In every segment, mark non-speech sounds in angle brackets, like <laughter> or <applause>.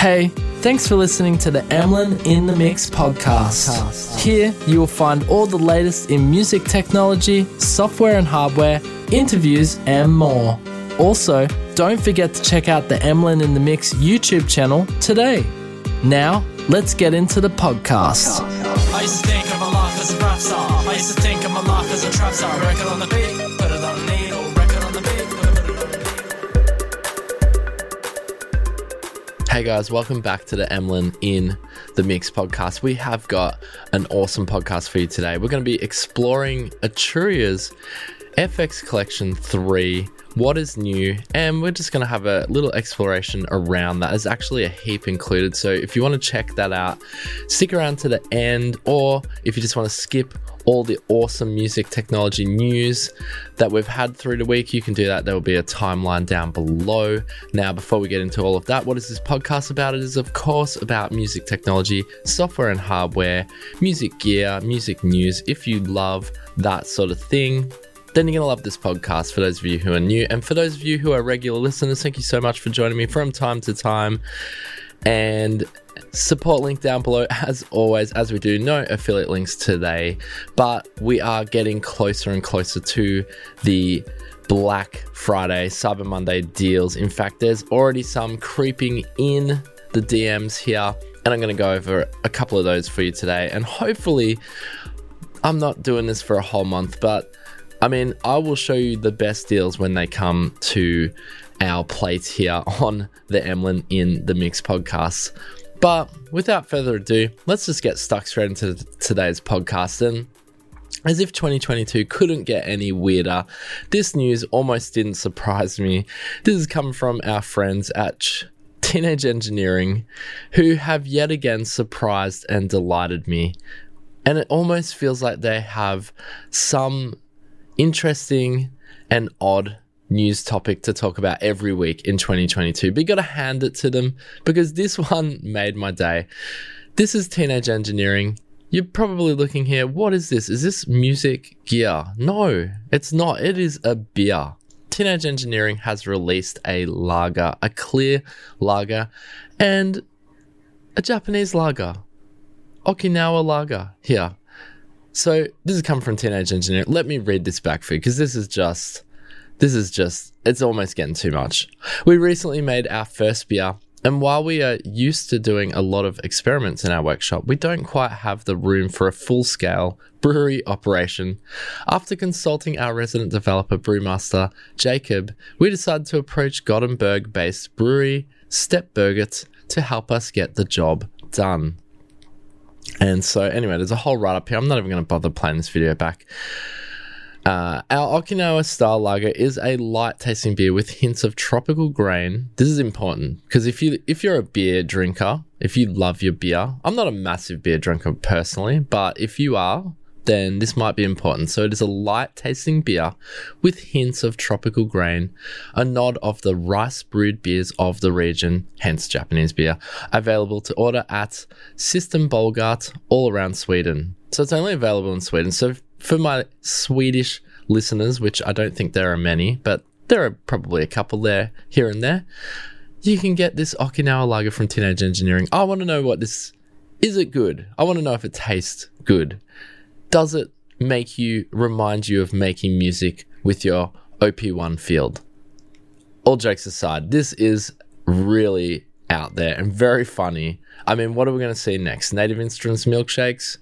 Hey, thanks for listening to the Emlyn in the Mix podcast. Here you will find all the latest in music technology, software and hardware, interviews, and more. Also, don't forget to check out the Emlyn in the Mix YouTube channel today. Now, let's get into the podcast. I used to think of my life as a rap star. I used to think of my life as a trap star. Record on the beat, Hey guys, welcome back to the Emlyn in the Mix podcast. We have got an awesome podcast for you today. We're going to be exploring Arturia's FX Collection 3, what is new, and we're just going to have a little exploration around that. There's actually a heap included, so if you want to check that out, stick around to the end, or if you just want to skip all the awesome music technology news that we've had through the week, you can do that. There will be a timeline down below. Now, before we get into all of that, what is this podcast about? It is, of course, about music technology, software and hardware, music gear, music news. If you love that sort of thing, then you're going to love this podcast for those of you who are new. And for those of you who are regular listeners, thank you so much for joining me from time to time. And support link down below, as always, as we do, no affiliate links today, but we are getting closer and closer to the Black Friday, Cyber Monday deals. In fact, there's already some creeping in the DMs here, and I'm going to go over a couple of those for you today. And hopefully, I'm not doing this for a whole month, but I mean, I will show you the best deals when they come to our plate here on the Emlyn in the Mix podcast. But without further ado, let's just get stuck straight into today's podcast. And as if 2022 couldn't get any weirder, this news almost didn't surprise me. This has come from our friends at Teenage Engineering, who have yet again surprised and delighted me. And it almost feels like they have some interesting and odd news topic to talk about every week in 2022. But you got to hand it to them because this <laughs> one made my day. This is Teenage Engineering. You're probably looking here, what is this? Is this music gear? No, it's not. It is a beer. Teenage Engineering has released a lager, a clear lager, and a Japanese lager. Okinawa lager here. So this has come from Teenage Engineer. Let me read this back for you because this is just, this is just, it's almost getting too much. We recently made our first beer, and while we are used to doing a lot of experiments in our workshop, we don't quite have the room for a full scale brewery operation. After consulting our resident developer brewmaster Jacob, we decided to approach Gothenburg based brewery Stigberget to help us get the job done. And so, anyway, there's a whole write up here. I'm not even going to bother playing this video back. Uh, our Okinawa style lager is a light tasting beer with hints of tropical grain. This is important because if you if you're a beer drinker, if you love your beer, I'm not a massive beer drinker personally, but if you are, then this might be important. So it is a light tasting beer with hints of tropical grain, a nod of the rice brewed beers of the region, hence Japanese beer, available to order at Systembolaget all around Sweden. So it's only available in Sweden. So for my Swedish listeners, which I don't think there are many, but there are probably a couple there here and there, you can get this Okinawa lager from Teenage Engineering. I want to know what this is it good? I want to know if it tastes good does it make you remind you of making music with your OP1 field? All jokes aside, this is really out there and very funny. I mean, what are we going to see next? Native Instruments milkshakes?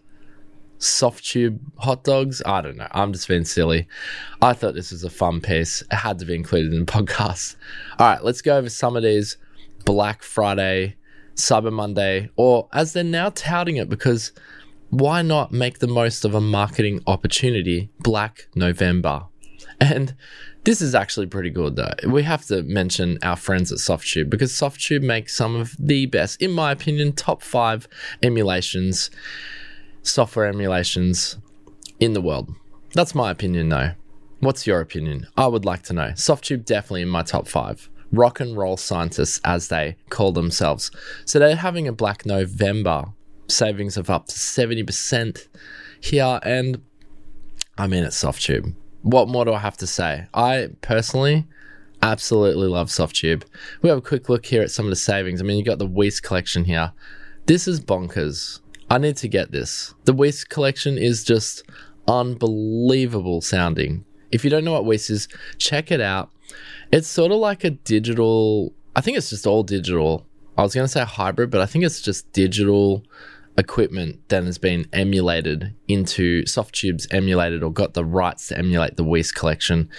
Softube hot dogs? I don't know. I'm just being silly. I thought this was a fun piece. It had to be included in the <laughs> podcast. All right, let's go over some of these Black Friday, Cyber Monday, or as they're now touting it because why not make the most of a marketing opportunity, Black November? And this is actually pretty good though. We have to mention our friends at Softube because Softube makes some of the best, in my opinion, top five emulations, software emulations in the world. That's my opinion though. What's your opinion? I would like to know. Softube definitely in my top five. Rock and roll scientists, as they call themselves. So they're having a Black November savings of up to 70% here. And I mean, it's Softube. What more do I have to say? I personally, Absolutely love Softube. We have a quick look here at some of the savings. I mean, you got the Weiss collection here. This is bonkers. I need to get this. The Weiss collection is just unbelievable sounding. If you don't know what Weiss is, check it out. It's sort of like a digital, I think it's just all digital. I was going to say hybrid, but I think it's just digital equipment that has been emulated into Softube's emulated or got the rights to emulate the Weiss collection.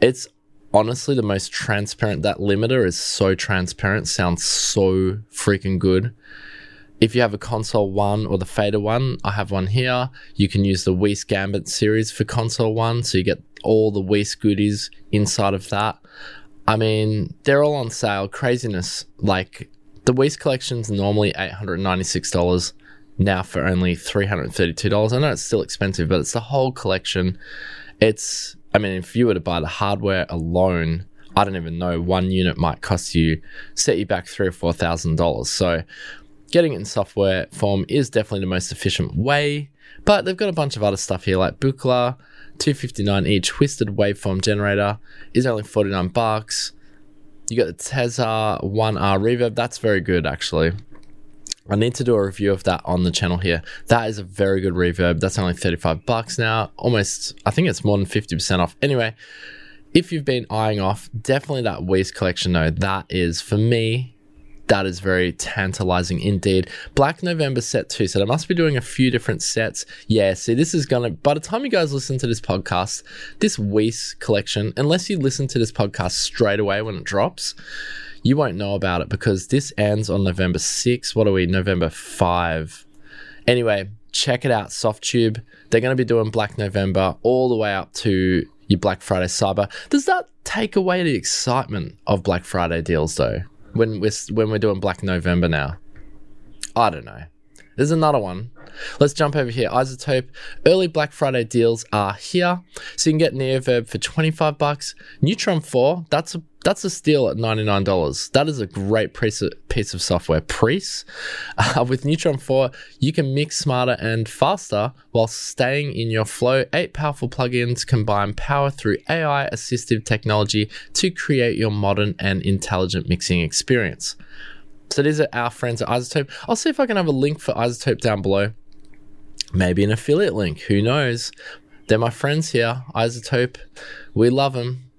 It's honestly the most transparent. That limiter is so transparent, sounds so freaking good. If you have a console one or the fader one, I have one here. You can use the Weiss Gambit series for console one, so you get all the Weiss goodies inside of that. I mean, they're all on sale. Craziness. Like the Weiss collection's normally $896 now for only $332. I know it's still expensive, but it's the whole collection. It's I mean, if you were to buy the hardware alone, I don't even know one unit might cost you set you back three or four thousand dollars. So getting it in software form is definitely the most efficient way. But they've got a bunch of other stuff here like Buchla, 259 each twisted waveform generator is only 49 bucks. You got the Tezza 1R reverb, that's very good actually. I need to do a review of that on the channel here. That is a very good reverb. That's only 35 bucks now. Almost, I think it's more than 50% off. Anyway, if you've been eyeing off, definitely that Weiss collection though. That is for me that is very tantalizing indeed. Black November set two. So I must be doing a few different sets. Yeah, see, this is gonna by the time you guys listen to this podcast, this Weiss collection, unless you listen to this podcast straight away when it drops, you won't know about it because this ends on November 6th. What are we? November 5. Anyway, check it out, Softube. They're going to be doing Black November all the way up to your Black Friday Cyber. Does that take away the excitement of Black Friday deals though? When we're when we're doing Black November now, I don't know. There's another one. Let's jump over here. iZotope. Early Black Friday deals are here. So you can get Neoverb for 25 bucks. Neutron 4, that's a that's a steal at $99. That is a great piece of, piece of software. Price. <laughs> Uh, with Neutron 4, you can mix smarter and faster while staying in your flow. Eight powerful plugins combine power through AI assistive technology to create your modern and intelligent mixing experience. So these are our friends at iZotope. I'll see if I can have a link for iZotope down below. Maybe an affiliate link. Who knows? They're my friends here, iZotope. We love them.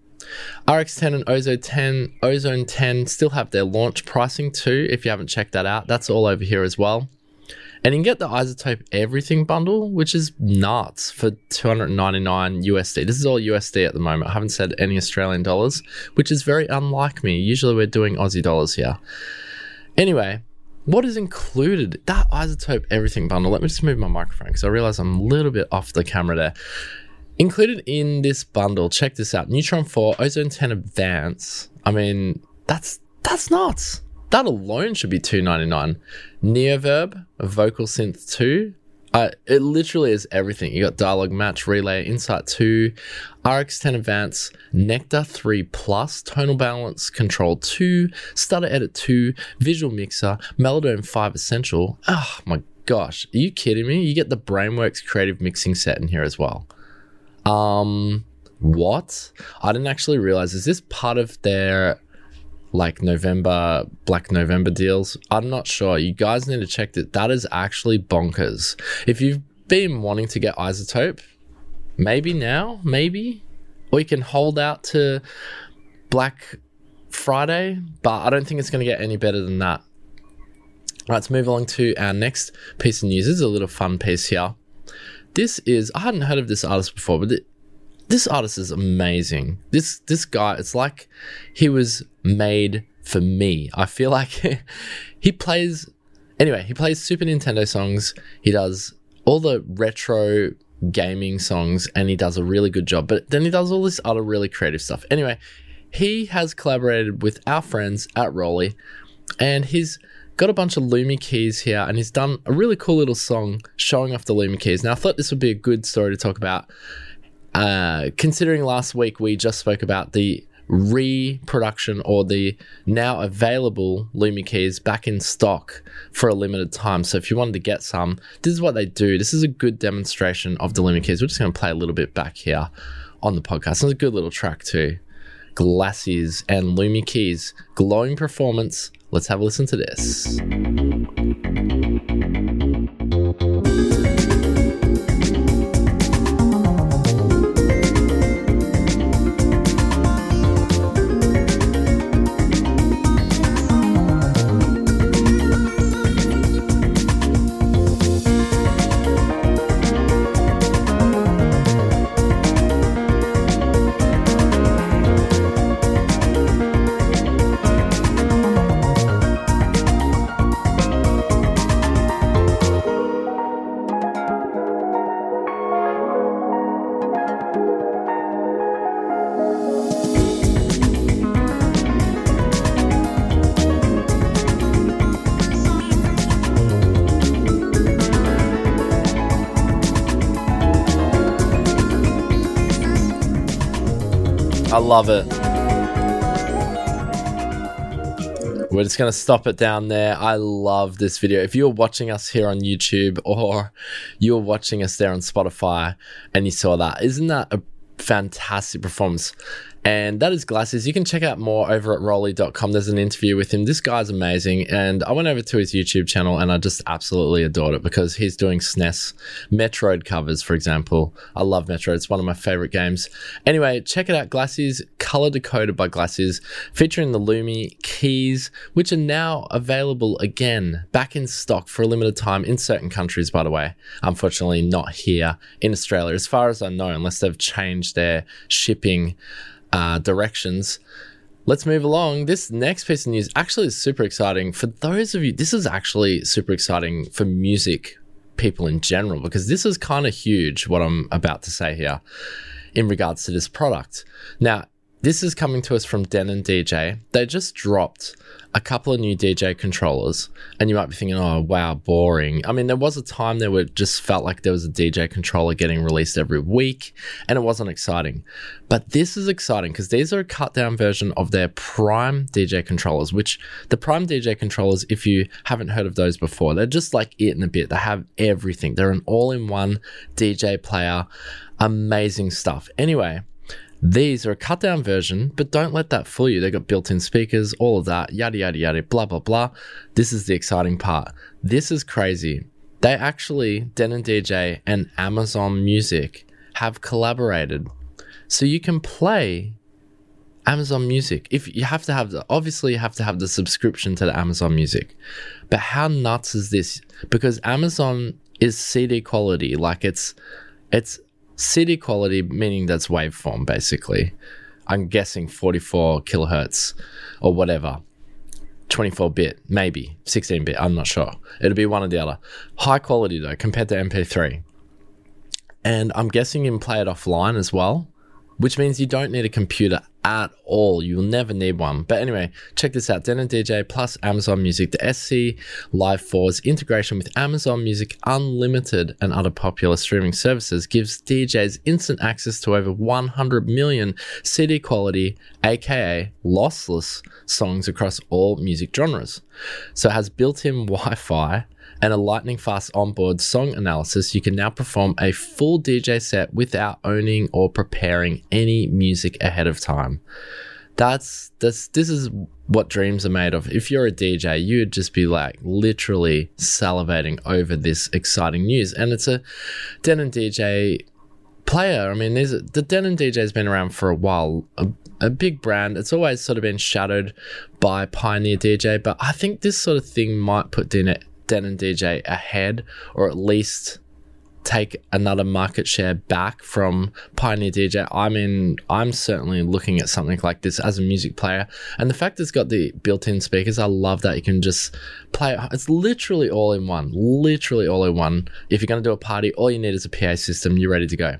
RX10 and Ozone 10, Ozone 10 still have their launch pricing too. If you haven't checked that out, that's all over here as well. And you can get the iZotope Everything bundle, which is nuts for 299 USD. This is all USD at the moment. I haven't said any Australian dollars, which is very unlike me. Usually we're doing Aussie dollars here. Anyway, what is included? That iZotope everything bundle. Let me just move my microphone because I realize I'm a little bit off the camera there. Included in this bundle, check this out: Neutron 4, Ozone 10 Advance. I mean, that's that's nuts. That alone should be 299. Neoverb, VocalSynth 2, uh, it literally is everything. You got dialogue match, relay, insight 2, RX10 Advance, Nectar 3 Plus, tonal balance control 2, stutter edit 2, visual mixer, Melodyne 5 essential. Oh my gosh, are you kidding me? You get the Brainworx creative mixing set in here as well. Um, what? I didn't actually realize. Is this part of their like November Black November deals. I'm not sure. You guys need to check that. That is actually bonkers. If you've been wanting to get iZotope, maybe now, maybe, or you can hold out to Black Friday, but I don't think it's going to get any better than that. Right, let's move along to our next piece of news. This is a little fun piece here. This is I hadn't heard of this artist before, but this artist is amazing. This this guy, it's like he was made for me. I feel <laughs> like he plays anyway, he plays Super Nintendo songs. He does all the retro gaming songs and he does a really good job. But then he does all this other really creative stuff. Anyway, he has collaborated with our friends at ROLI and he's got a bunch of Lumi keys here and he's done a really cool little song showing off the Lumi keys. Now I thought this would be a good story to talk about uh, considering last week we just spoke about the reproduction or the now available Lumi keys back in stock for a limited time. So if you wanted to get some, this is what they do. This is a good demonstration of the Lumi keys. We're just going to play a little bit back here on the podcast. It's a good little track too. GLASYS and Lumi keys. Glowing performance. Let's have a listen to this. Love it. We're just going to stop it down there. I love this video. If you're watching us here on YouTube <laughs> or you're watching us there on Spotify and you saw that, isn't that a fantastic performance? And that is GLASYS. You can check out more over at roli.com. There's an interview with him. This guy's amazing. And I went over to his YouTube channel and I just absolutely adored it because he's doing SNES Metroid covers, for example. I love Metroid. It's one of my favorite games. Anyway, check it out. GLASYS, color decoded by GLASYS, featuring the Lumi keys, which are now available again, back in stock for a limited time in certain countries, by the way. Unfortunately, not here in Australia, as far as I know, unless they've changed their shipping uh, directions. Let's move along. This next piece of news actually is super exciting. For those of you, this is actually super exciting for music people in general because this is kind of huge what I'm about to say here in regards to this product. Now, this is coming to us from Denon DJ. They just dropped a couple of new DJ controllers, and you might be thinking, oh, wow, boring. I mean, there was a time there where it just felt like there was a DJ controller getting released every week, and it wasn't exciting. But this is exciting because these are a cut down version of their Prime DJ controllers, which the Prime DJ controllers, if you haven't heard of those before, they're just like it in a bit. They have everything, they're an all in one DJ player. Amazing stuff. Anyway, these are a cut down version, but don't let that fool you. They've got built in speakers, all of that, yada, yada, yada, blah, blah, blah. This is the exciting part. This is crazy. They actually, Denon DJ and Amazon Music have collaborated. So you can play Amazon Music. If you have to have the, obviously, you have to have the subscription to the Amazon Music. But how nuts is this? Because Amazon is CD quality. Like it's, it's CD quality, meaning that's waveform, basically. I'm guessing 44 kilohertz or whatever. 24 bit, maybe 16 bit, I'm not sure. It'll be one or the other. High quality though, compared to MP3. And I'm guessing you can play it offline as well which means you don't need a computer at all. You'll never need one. But anyway, check this out Denon DJ plus Amazon Music. The SC Live 4's integration with Amazon Music Unlimited and other popular streaming services gives DJs instant access to over 100 million CD quality, aka lossless, songs across all music genres. So it has built in Wi Fi and a lightning fast onboard song analysis, you can now perform a full DJ set without owning or preparing any music ahead of time. That's that's this is what dreams are made of. If you're a DJ, you'd just be like literally salivating over this exciting news. And it's a Denon DJ player. I mean, there's the Denon DJ has been around for a while. A, a big brand. It's always sort of been shadowed by Pioneer DJ, but I think this sort of thing might put Denon Denon DJ ahead, or at least take another market share back from Pioneer DJ. I mean, I'm certainly looking at something like this as a music player. And the fact it's got the built in speakers, I love that. You can just play it. It's literally all in one. Literally all in one. If you're going to do a party, all you need is a PA system. You're ready to go.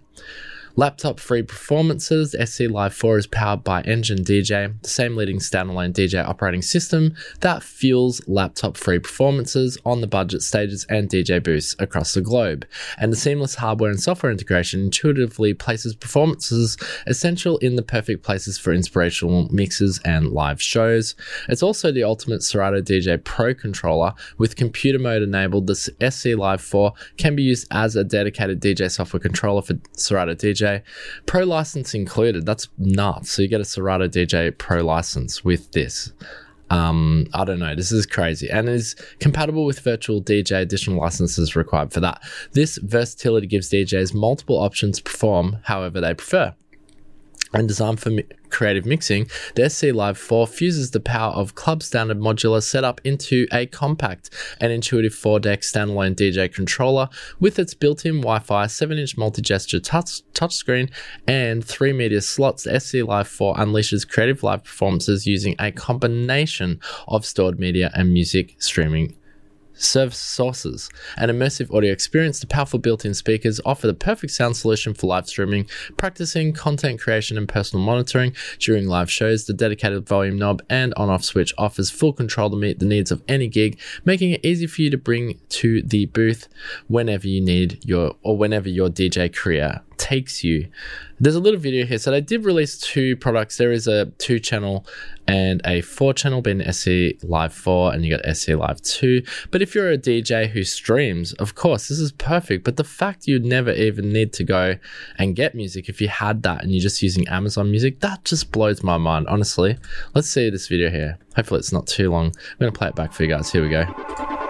Laptop free performances, SC Live 4 is powered by Engine DJ, the same leading standalone DJ operating system that fuels laptop free performances on the budget stages and DJ booths across the globe. And the seamless hardware and software integration intuitively places performances essential in the perfect places for inspirational mixes and live shows. It's also the ultimate Serato DJ Pro controller with computer mode enabled. The SC Live 4 can be used as a dedicated DJ software controller for Serato DJ DJ, pro license included. That's nuts. So you get a Serato DJ Pro license with this. Um, I don't know. This is crazy and is compatible with virtual DJ. Additional licenses required for that. This versatility gives DJs multiple options to perform however they prefer and designed for mi- creative mixing, the SC Live 4 fuses the power of club standard modular setup into a compact and intuitive 4 deck standalone DJ controller with its built in Wi Fi 7 inch multi gesture touch touchscreen and 3 media slots. The SC Live 4 unleashes creative live performances using a combination of stored media and music streaming service sources. An immersive audio experience, the powerful built in speakers offer the perfect sound solution for live streaming, practicing, content creation, and personal monitoring during live shows. The dedicated volume knob and on off switch offers full control to meet the needs of any gig, making it easy for you to bring to the booth whenever you need your or whenever your DJ career takes you. There's a little video here. So they did release two products. There is a two channel and a four channel being SC Live 4 and you got SC Live 2. But if you're a DJ who streams, of course, this is perfect. But the fact you'd never even need to go and get music if you had that and you're just using Amazon Music, that just blows my mind, honestly. Let's see this video here. Hopefully it's not too long. I'm going to play it back for you guys. Here we go.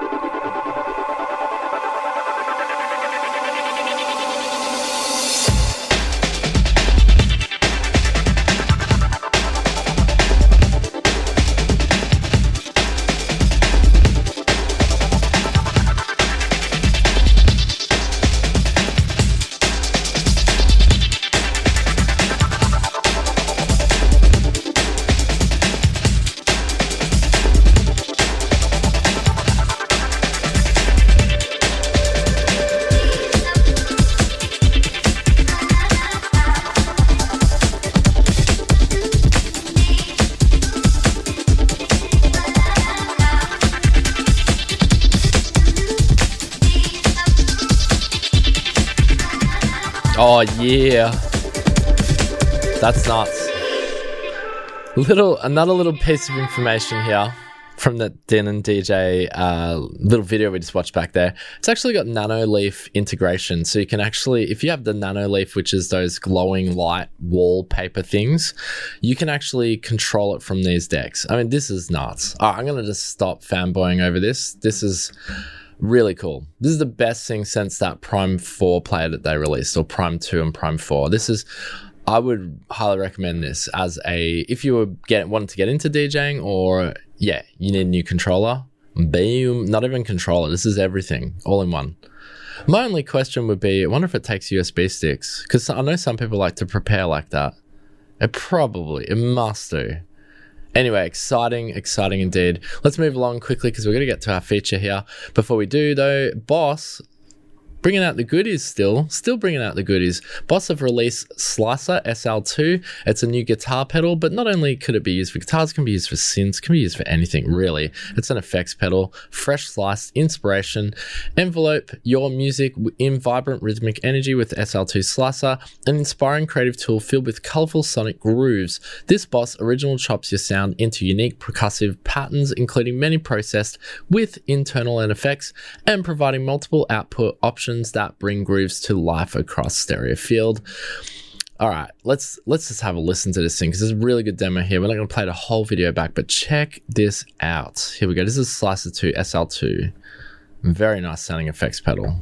That's nuts. Little another little piece of information here from the Denon DJ uh, little video we just watched back there. It's actually got Nanoleaf integration, so you can actually, if you have the Nanoleaf, which is those glowing light wallpaper things, you can actually control it from these decks. I mean, this is nuts. Right, I'm gonna just stop fanboying over this. This is really cool. This is the best thing since that Prime 4 player that they released, or Prime 2 and Prime 4. This is I would highly recommend this as a if you were get wanting to get into DJing or yeah, you need a new controller. Boom, not even controller. This is everything all in one. My only question would be, I wonder if it takes USB sticks because I know some people like to prepare like that. It probably, it must do. Anyway, exciting, exciting indeed. Let's move along quickly because we're going to get to our feature here. Before we do, though, Boss bringing out the goodies still, still bringing out the goodies. Boss have released Slicer SL2. It's a new guitar pedal, but not only could it be used for guitars, it can be used for synths, can be used for anything really. It's an effects pedal, fresh sliced inspiration, envelope your music in vibrant rhythmic energy with SL2 Slicer, an inspiring creative tool filled with colorful sonic grooves. This Boss original chops your sound into unique percussive patterns, including many processed with internal and effects, and providing multiple output options that bring grooves to life across stereo field. All right, let's let's just have a listen to this thing because there's a really good demo here. We're not going to play the whole video back, but check this out. Here we go. This is Slicer 2 SL2. Very nice sounding effects pedal.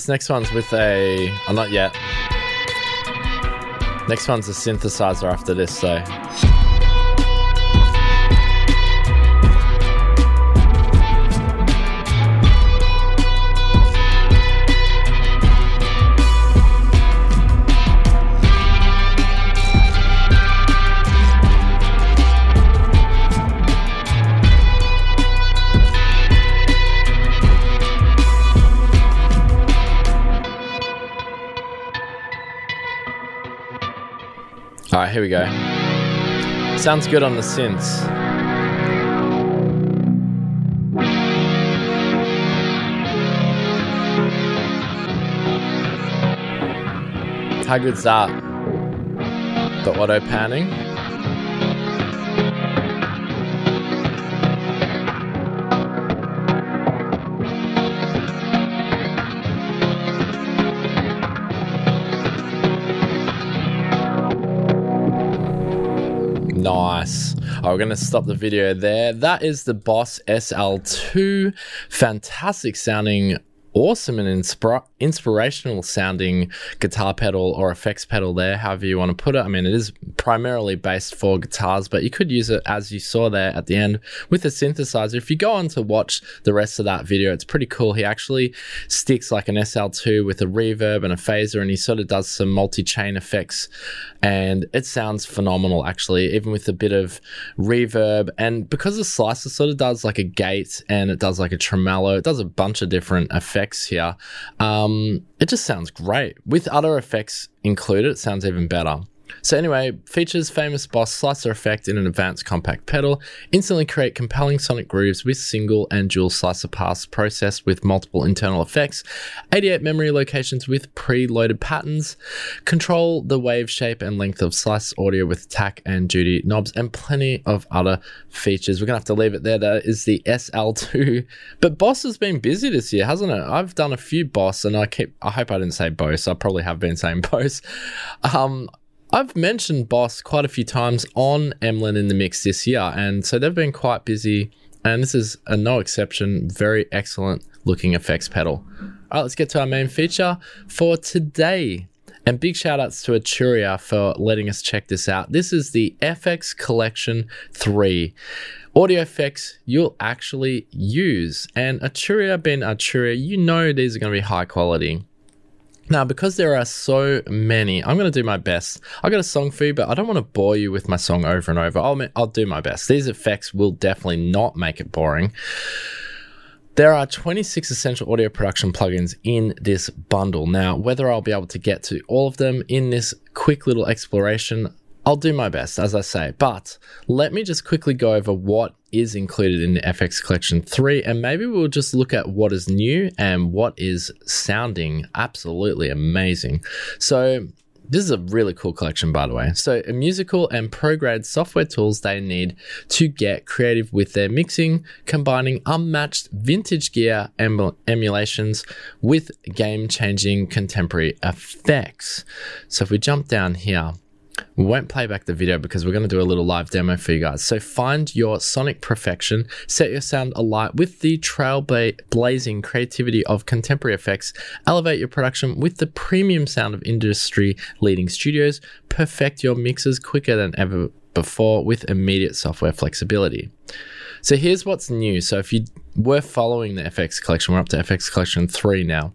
this next one's with a. Oh, not yet. Next one's a synthesizer after this, so right, here we go. Sounds good on the synths. How good's that? The auto panning. We're going to stop the video there. That is the Boss SL2. Fantastic sounding, awesome and inspira- inspirational sounding guitar pedal or effects pedal there, however you want to put it. I mean, it is primarily based for guitars, but you could use it as you saw there at the end with a synthesizer. If you go on to watch the rest of that video, it's pretty cool. He actually sticks like an SL2 with a reverb and a phaser, and he sort of does some multi chain effects and it sounds phenomenal actually even with a bit of reverb and because the slicer sort of does like a gate and it does like a tremolo it does a bunch of different effects here. Um, it just sounds great. With other effects included it sounds even better so anyway, features famous Boss slicer effect in an advanced compact pedal, instantly create compelling sonic grooves with single and dual slicer paths processed with multiple internal effects, 88 memory locations with pre-loaded patterns, control the wave shape and length of slice audio with attack and duty knobs, and plenty of other features. We're gonna have to leave it there. That is the SL2. <laughs> But Boss has been busy this year, hasn't it? I've done a few Boss, and I keep. I hope I didn't say Bose. I probably have been saying <laughs> Bose. Um, I've mentioned Boss quite a few times on Emlyn in the mix this year, and so they've been quite busy. And this is a no exception, very excellent looking effects pedal. All right, let's get to our main feature for today. And big shout outs to Arturia for letting us check this out. This is the FX Collection 3 audio effects you'll actually use. And Arturia being Arturia, you know these are going to be high quality. Now, because there are so many, I'm going to do my best. I got a song for you, but I don't want to bore you with my song over and over. I'll, I'll do my best. These effects will definitely not make it boring. There are 26 essential audio production plugins in this bundle. Now, whether I'll be able to get to all of them in this quick little exploration, I'll do my best, as I say. But let me just quickly go over what is included in the FX Collection 3, and maybe we'll just look at what is new and what is sounding absolutely amazing. So, this is a really cool collection, by the way. So, a musical and pro grade software tools they need to get creative with their mixing, combining unmatched vintage gear em- emulations with game changing contemporary effects. So, if we jump down here, we won't play back the video because we're going to do a little live demo for you guys. So find your sonic perfection, set your sound alight with the trailblazing creativity of contemporary effects, elevate your production with the premium sound of industry leading studios, perfect your mixes quicker than ever before with immediate software flexibility. So here's what's new. So if you were following the FX collection, we're up to FX collection 3 now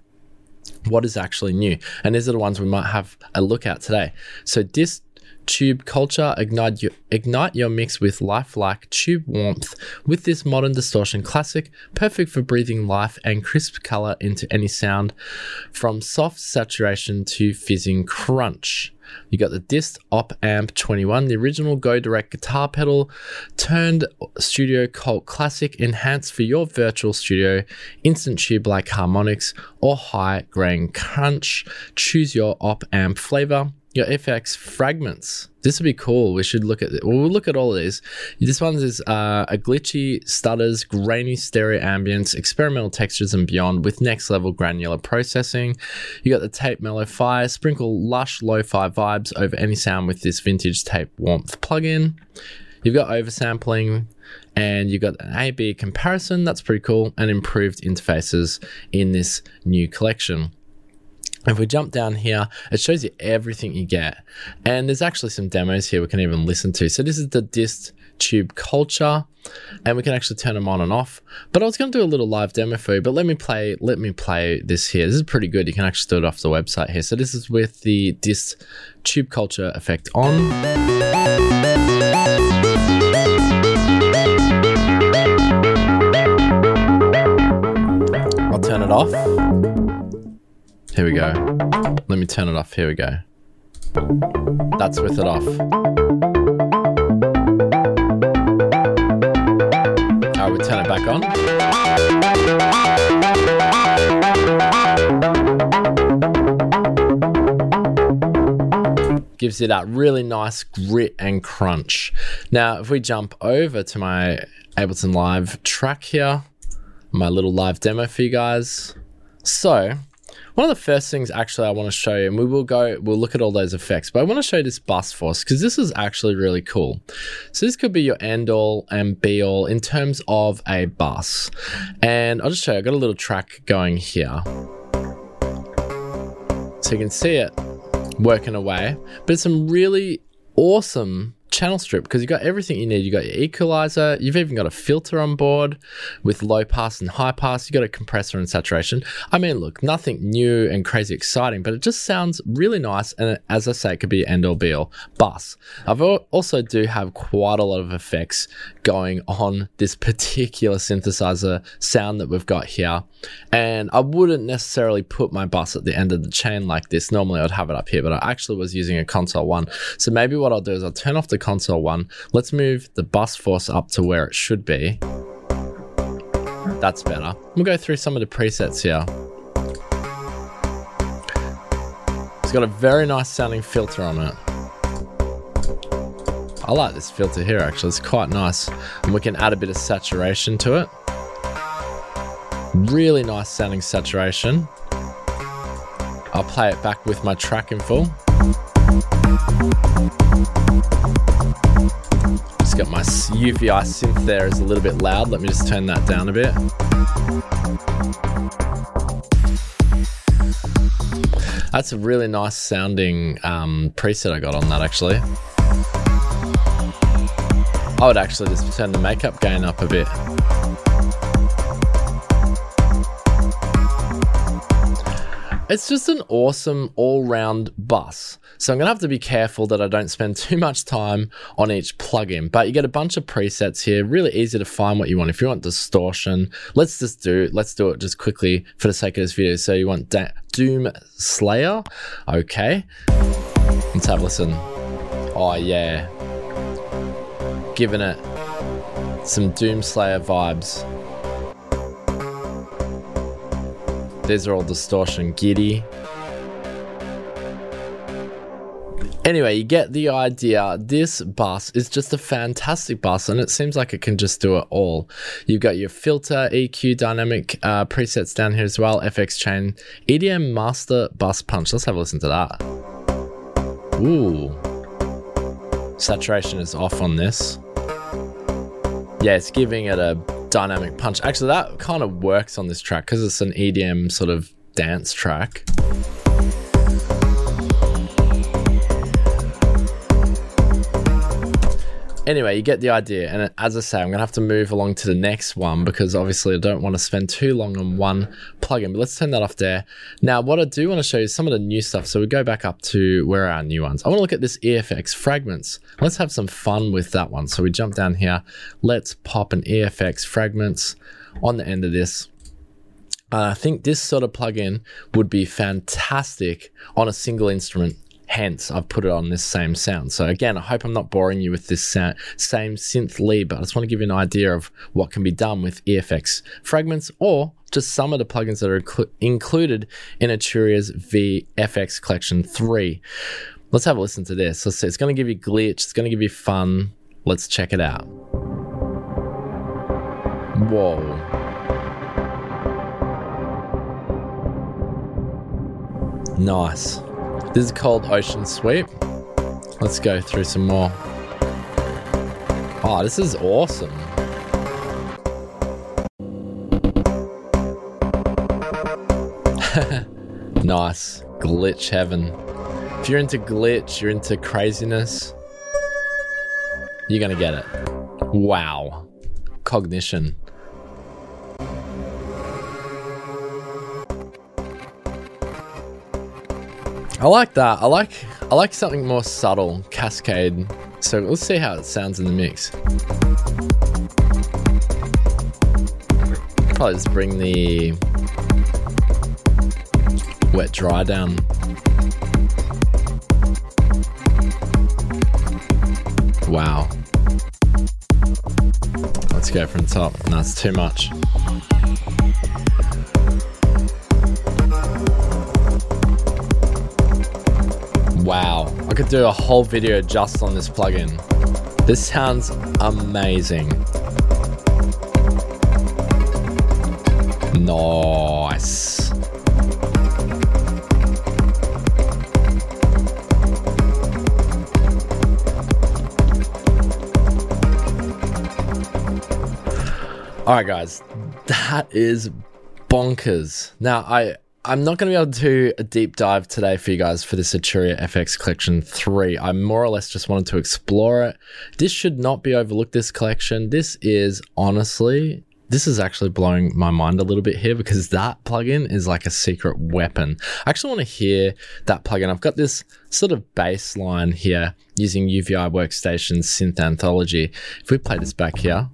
what is actually new. And these are the ones we might have a look at today. So this tube culture ignite your, ignite your mix with lifelike tube warmth. With this modern distortion classic perfect for breathing life and crisp color into any sound from soft saturation to fizzing crunch. You got the Dist Op Amp 21, the original Go Direct guitar pedal, turned studio cult classic, enhanced for your virtual studio, instant tube like harmonics, or high grain crunch. Choose your op amp flavor your FX fragments. This would be cool. We should look at it. We'll look at all of these. This one is uh, a glitchy, stutters, grainy stereo ambience, experimental textures, and beyond with next level granular processing. You got the tape MELLO-FI, sprinkle lush lo fi vibes over any sound with this vintage tape warmth plugin. You've got oversampling, and you've got an A B comparison. That's pretty cool, and improved interfaces in this new collection. If we jump down here, it shows you everything you get. And there's actually some demos here we can even listen to. So this is the dist tube culture and we can actually turn them on and off. But I was going to do a little live demo for you, but let me play let me play this here. This is pretty good. You can actually do it off the website here. So this is with the dist tube culture effect on. I'll turn it off. Here we go. Let me turn it off. Here we go. That's with it off. I would turn it back on. Gives you that really nice grit and crunch. Now, if we jump over to my Ableton Live track here, my little live demo for you guys. So, one of the first things actually I want to show you, and we will go, we'll look at all those effects, but I want to show you this bus force because this is actually really cool. So this could be your end all and be all in terms of a bus. And I'll just show you, I've got a little track going here. So you can see it working away, but some really awesome channel strip because you've got everything you need. You've got your equalizer, you've even got a filter on board with low pass and high pass, you've got a compressor and saturation. I mean, look, nothing new and crazy exciting, but it just sounds really nice. And as I say, it could be end or be all. Bus. I've also do have quite a lot of effects going on this particular synthesizer sound that we've got here. And I wouldn't necessarily put my bus at the end of the chain like this. Normally I'd have it up here, but I actually was using a console one. So maybe what I'll do is I'll turn off the console one. Let's move the bus force up to where it should be. That's better. We'll go through some of the presets here. It's got a very nice sounding filter on it. I like this filter here actually, it's quite nice. And we can add a bit of saturation to it. Really nice sounding saturation. I'll play it back with my track in full. Just got my UVI synth there is a little bit loud. Let me just turn that down a bit. That's a really nice sounding um, preset I got on that actually. I would actually just turn the makeup gain up a bit. It's just an awesome all round bus. So I'm going to have to be careful that I don't spend <laughs> too much time on each plugin. But you get a bunch of presets here, really easy to find what you want. If you want distortion, let's just do let's do it just quickly for the sake of this video. So you want da- Doom Slayer? Okay. Let's have a listen. Oh yeah. Giving it some Doom Slayer vibes. These are all distortion giddy. Anyway, you get the idea. This bus is just a fantastic bus, and it seems like it can just do it all. You've got your filter, EQ, dynamic uh, presets down here as well, FX chain, EDM master bus punch. Let's have a listen to that. Ooh. Saturation is off on this. Yeah, it's giving it a dynamic punch. Actually, that kind of works on this track because it's an EDM sort of dance track. Anyway, you get the idea. And as I say, I'm going to have to move along to the next one because obviously I don't want to spend too long on one plugin. But let's turn that off there. Now, what I do want to show you is some of the new stuff. So we go back up to where are our new ones. I want to look at this EFX fragments. Let's have some fun with that one. So we jump down here. Let's pop an EFX fragments on the end of this. Uh, I think this sort of plugin would be fantastic on a single instrument. Hence, I've put it on this same sound. So again, I hope I'm not boring you with this sound, same synth lead, but I just want to give you an idea of what can be done with EFX fragments or just some of the plugins that are inclu- included in Arturia's VFX Collection 3. Let's have a listen to this. Let's see. It's going to give you glitch. It's going to give you fun. Let's check it out. Whoa. Nice. This is called Ocean Sweep. Let's go through some more. Oh, this is awesome. <laughs> nice. glitch heaven. If you're into glitch, you're into craziness, you're gonna get it. Wow. Cognition. I like that. I like I like something more subtle, cascade. So let's see how it sounds in the mix. Probably just bring the wet dry down. Wow. Let's go from top. No, too much. Could do a whole video just on this plugin. This sounds amazing. Nice. All right, guys, that is bonkers. Now, I I'm not going to be able to do a deep dive today for you guys for the Arturia FX Collection 3. I more or less just wanted to explore it. This should not be overlooked, this collection. This is honestly this is actually blowing my mind a little bit here because that plugin is like a secret weapon. I actually want to hear that plugin. I've got this sort of bass line here using UVI Workstation Synth Anthology. If we play this back here,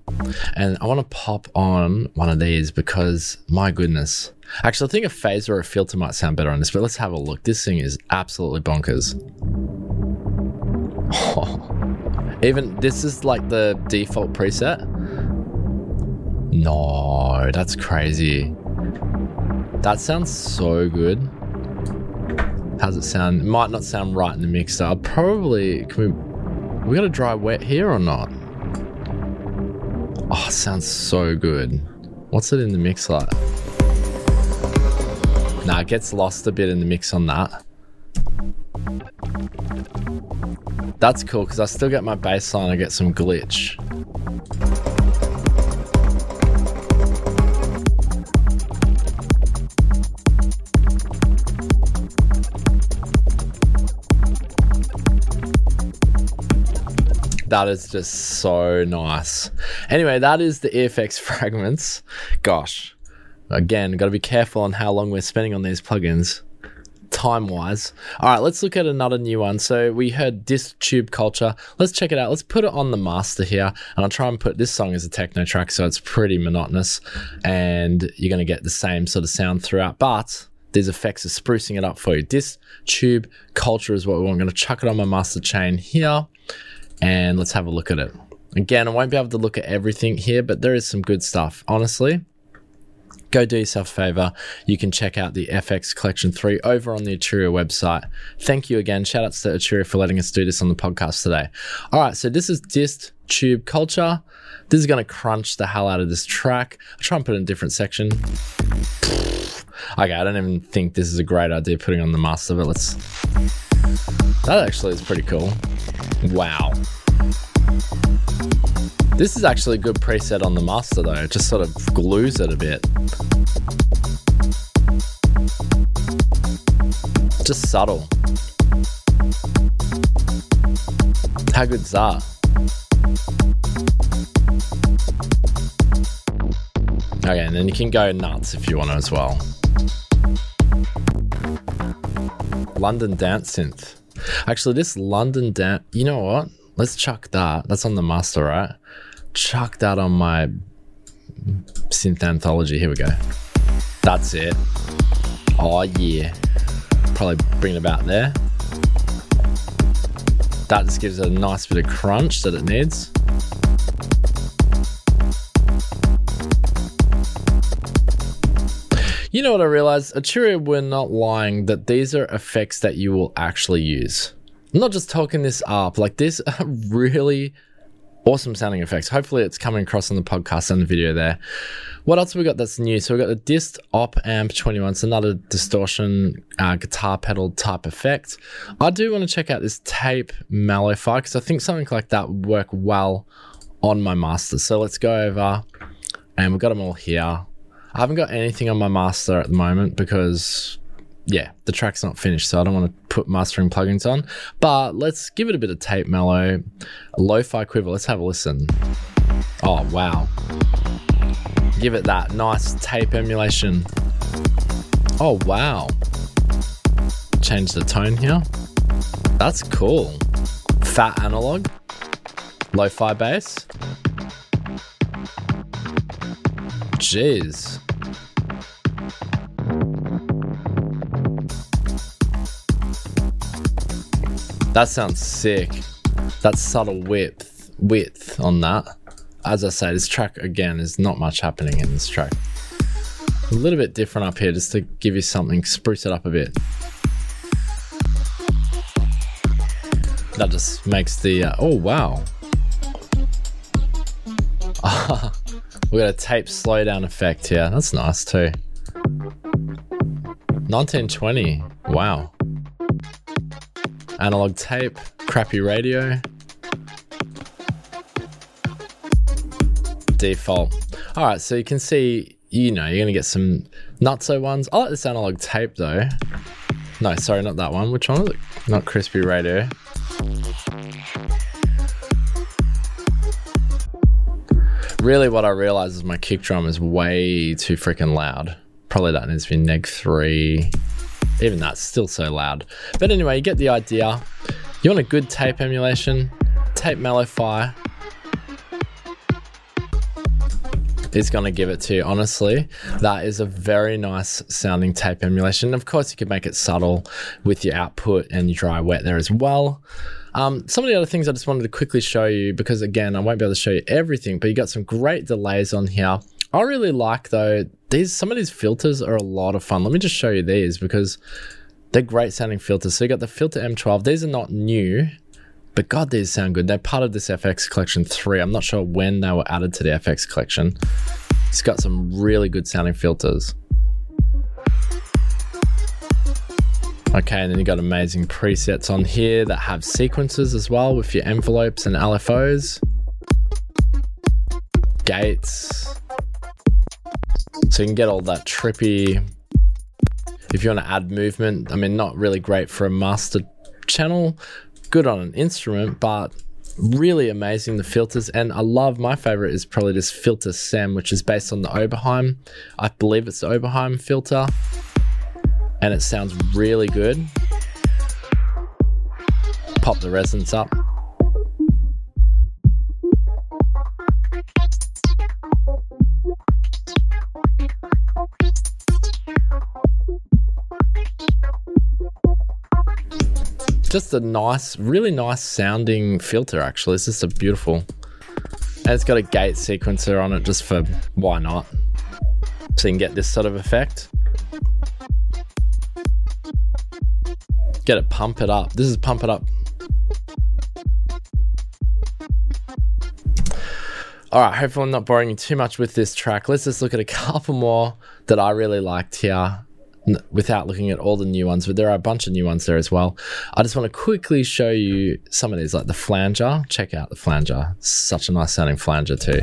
and I want to pop on one of these because my goodness. Actually, I think a phaser or a filter might sound better on this, but let's have a look. This thing is absolutely bonkers. <laughs> Even this is like the default preset. No, that's crazy. That sounds so good. How's it sound? It might not sound right in the mixer. Probably can we we got a dry wet here or not? Oh, sounds so good. What's it in the mix like? Nah, it gets lost a bit in the mix on that. That's cool because I still get my bass line, I get some glitch. That is just so nice. Anyway, that is the EFX <laughs> fragments. Gosh, again, got to be careful on how long we're spending on these plugins time wise. All right, let's look at another new one. So we heard Dist Tube Culture. Let's check it out. Let's put it on the master here, and I'll try and put this song as a techno track, so it's pretty monotonous, and you're going to get the same sort of sound throughout. But these effects are sprucing it up for you. Dist Tube Culture is what we want. I'm going to chuck it on my master chain here, and let's have a look at it. Again, I won't be able to look at everything here, but there is some good stuff. Honestly, go do yourself a favor. You can check out the FX Collection 3 over on the Arturia website. Thank you again. Shout outs to Arturia for letting us do this on the podcast today. All right, so this is Dist Tube Culture. This is going to crunch the hell out of this track. I'll try and put it in a different section. Okay, I don't even think this is a great idea putting on the master, but let's. That actually is pretty cool. Wow. This is actually a good preset on the master though. It just sort of glues it a bit. Just subtle. How good's that? Okay, and then you can go nuts if you want to as well. London Dance Synth. Actually, this London Dance, you know what? Let's chuck that. That's on the master, right? Chuck that on my synth anthology. Here we go. That's it. Oh, yeah. Probably bring it about there. That just gives it a nice bit of crunch that it needs. You know what I realized? Arturia were not lying that these are effects that you will actually use. I'm not just talking this up, like this <laughs> really awesome sounding effects. Hopefully it's coming across on the podcast and the video there. What else have we got that's new? So we've got the Dist Op Amp 21. It's another distortion uh, guitar pedal type effect. I do want to check out this tape MELLO-FI because I think something like that would work well on my master. So let's go over and we've got them all here. I haven't got anything on my master at the moment because yeah, the track's not finished, so I don't want to put mastering plugins on. But let's give it a bit of tape mellow, lo-fi quiver. Let's have a listen. Oh wow! Give it that nice tape emulation. Oh wow! Change the tone here. That's cool. Fat analog, lo-fi bass. Jeez. That sounds sick. That subtle width width on that. As I say, this track again is not much happening in this track. A little bit different up here just to give you something, spruce it up a bit. That just makes the uh, oh wow. <laughs> we got a tape slowdown effect here. That's nice too. 1920. Wow analog tape, crappy radio, default. All right, so you can see, you know, you're gonna get some nutso ones. I like this analog tape though. No, sorry, not that one. Which one is it? Not crispy radio. Really, what I realize is my kick drum is way too freaking loud. Probably that needs to be neg three. Even that's still so loud. But anyway, you get the idea. You want a good tape emulation, tape Mello-Fi is going to give it to you. Honestly, that is a very nice sounding tape emulation. Of course, you can make it subtle with your output and your dry wet there as well. Um, some of the other things I just wanted to quickly show you because again, I won't be able to show you everything, but you got some great delays on here. I really like though these some of these filters are a lot of fun. Let me just show you these because they're great sounding filters. So you got the filter M12. These are not new, but God, these sound good. They're part of this FX collection three. I'm not sure when they were added to the FX collection. It's got some really good sounding filters. Okay, and then you got amazing presets on here that have sequences as well with your envelopes and LFOs. Gates, so you can get all that trippy. If you want to add movement, I mean, not really great for a master channel, good on an instrument, but really amazing the filters. And I love my favorite is probably this filter SEM, which is based on the Oberheim. I believe it's the Oberheim filter, and it sounds really good. Pop the resonance up. Just a nice, really nice sounding filter, actually. It's just a beautiful. And it's got a gate sequencer on it just for why not? So you can get this sort of effect. Get it, pump it up. This is pump it up. All right, hopefully I'm not boring you too much with this track. Let's just look at a couple more that I really liked here without looking at all the new ones, but there are a bunch of new ones there as well. I just want to quickly show you some of these, like the flanger. Check out the flanger. Such a nice sounding flanger too.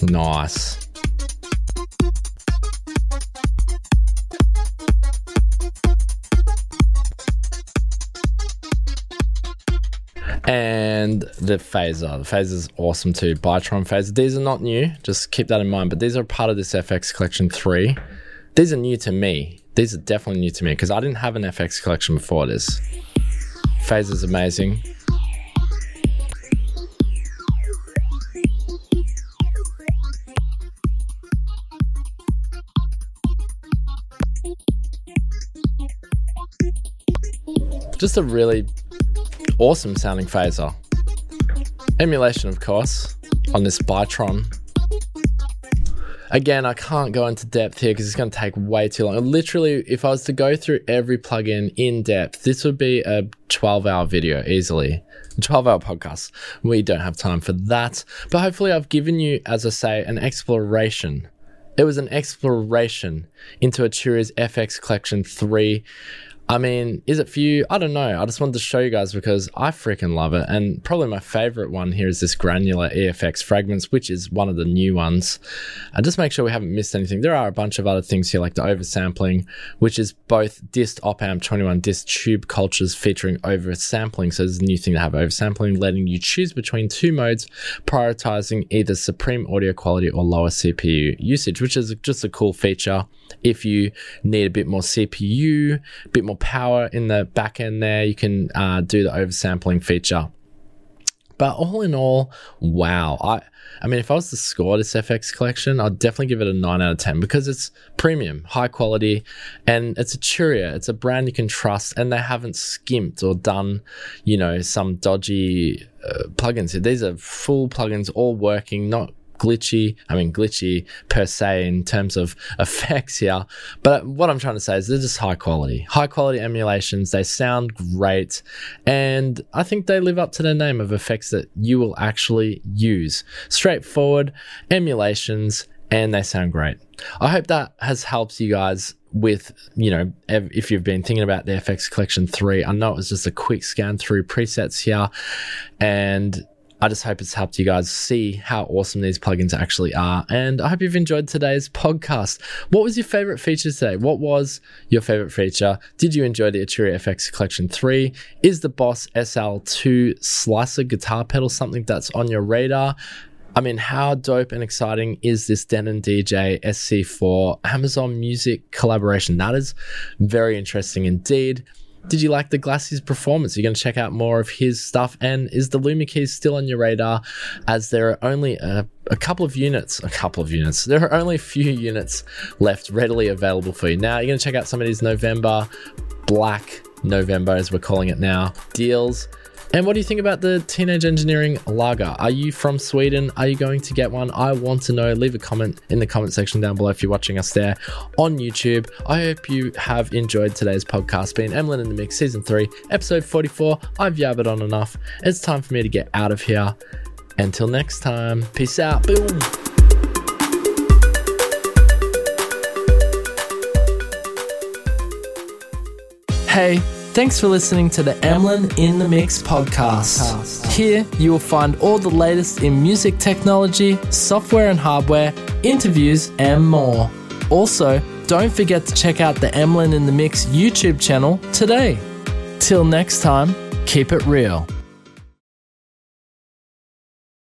Nice. And the phaser. The phaser is awesome too. Bi-Tron phaser. These are not new. Just keep that in mind. But these are part of this FX collection three. These are new to me. These are definitely new to me because I didn't have an FX collection before this. Phaser is amazing. Just a really awesome sounding phaser. Emulation, of course, on this Bi-Tron. Again, I can't go into depth here because it's going to take way too long. Literally, if I was to go through every plugin in depth, this would be a 12 hour video easily. A 12 hour podcast. We don't have time for that. But hopefully, I've given you, as I say, an exploration It was an exploration into Arturia's FX Collection 3 I mean, is it for you? I don't know. I just wanted to show you guys because I freaking love it. And probably my favorite one here is this granular EFX fragments, which is one of the new ones. And just make sure we haven't missed anything. There are a bunch of other things here, like the oversampling, which is both dist op amp 21 dist tube cultures featuring oversampling. So there's a new thing to have oversampling, letting you choose between two modes, prioritizing either supreme audio quality or lower CPU usage, which is just a cool feature. If you need a bit more CPU, a bit more power in the back end there, you can uh, do the oversampling feature. But all in all, wow. I I mean, if I was to score this FX collection, I'd definitely give it a 9 out of 10 because it's premium, high quality, and it's Arturia. It's a brand you can trust, and they haven't skimped or done, you know, some dodgy uh, plugins. These are full plugins, all working, not glitchy. I mean, glitchy per se in terms of <laughs> effects here. But what I'm trying to say is they're just high quality, high quality emulations. They sound great. And I think they live up to their name of effects that you will actually use. Straightforward emulations and they sound great. I hope that has helped you guys with, you know, if you've been thinking about the FX Collection 3. I know it was just a quick scan through presets here and I just hope it's helped you guys see how awesome these plugins actually are. And I hope you've enjoyed today's podcast. What was your favorite feature today? What was your favorite feature? Did you enjoy the Arturia FX Collection 3? Is the Boss SL2 slicer guitar pedal something that's on your radar? I mean, how dope and exciting is this Denon DJ SC4 Amazon Music collaboration? That is very interesting indeed. Did you like the GLASYS's performance? You're going to check out more of his stuff. And is the Lumi Keys still on your radar? As there are only a, a, couple of units, a couple of units. There are only a few units left readily available for you. Now, you're going to check out some of these November, Black November, as we're calling it now, deals. And what do you think about the Teenage Engineering Lager? Are you from Sweden? Are you going to get one? I want to know. Leave a comment in the comment section down below if you're watching us there on YouTube. I hope you have enjoyed today's podcast, being Emlyn in the Mix, Season 3, Episode 44. I've yabbered on enough. It's time for me to get out of here. Until next time, peace out. Boom. Hey, Thanks for listening to the Emlyn in the Mix podcast. Here you will find all the latest in music technology, software and hardware, interviews, and more. Also, don't forget to check out the Emlyn in the Mix YouTube channel today. Till next time, keep it real.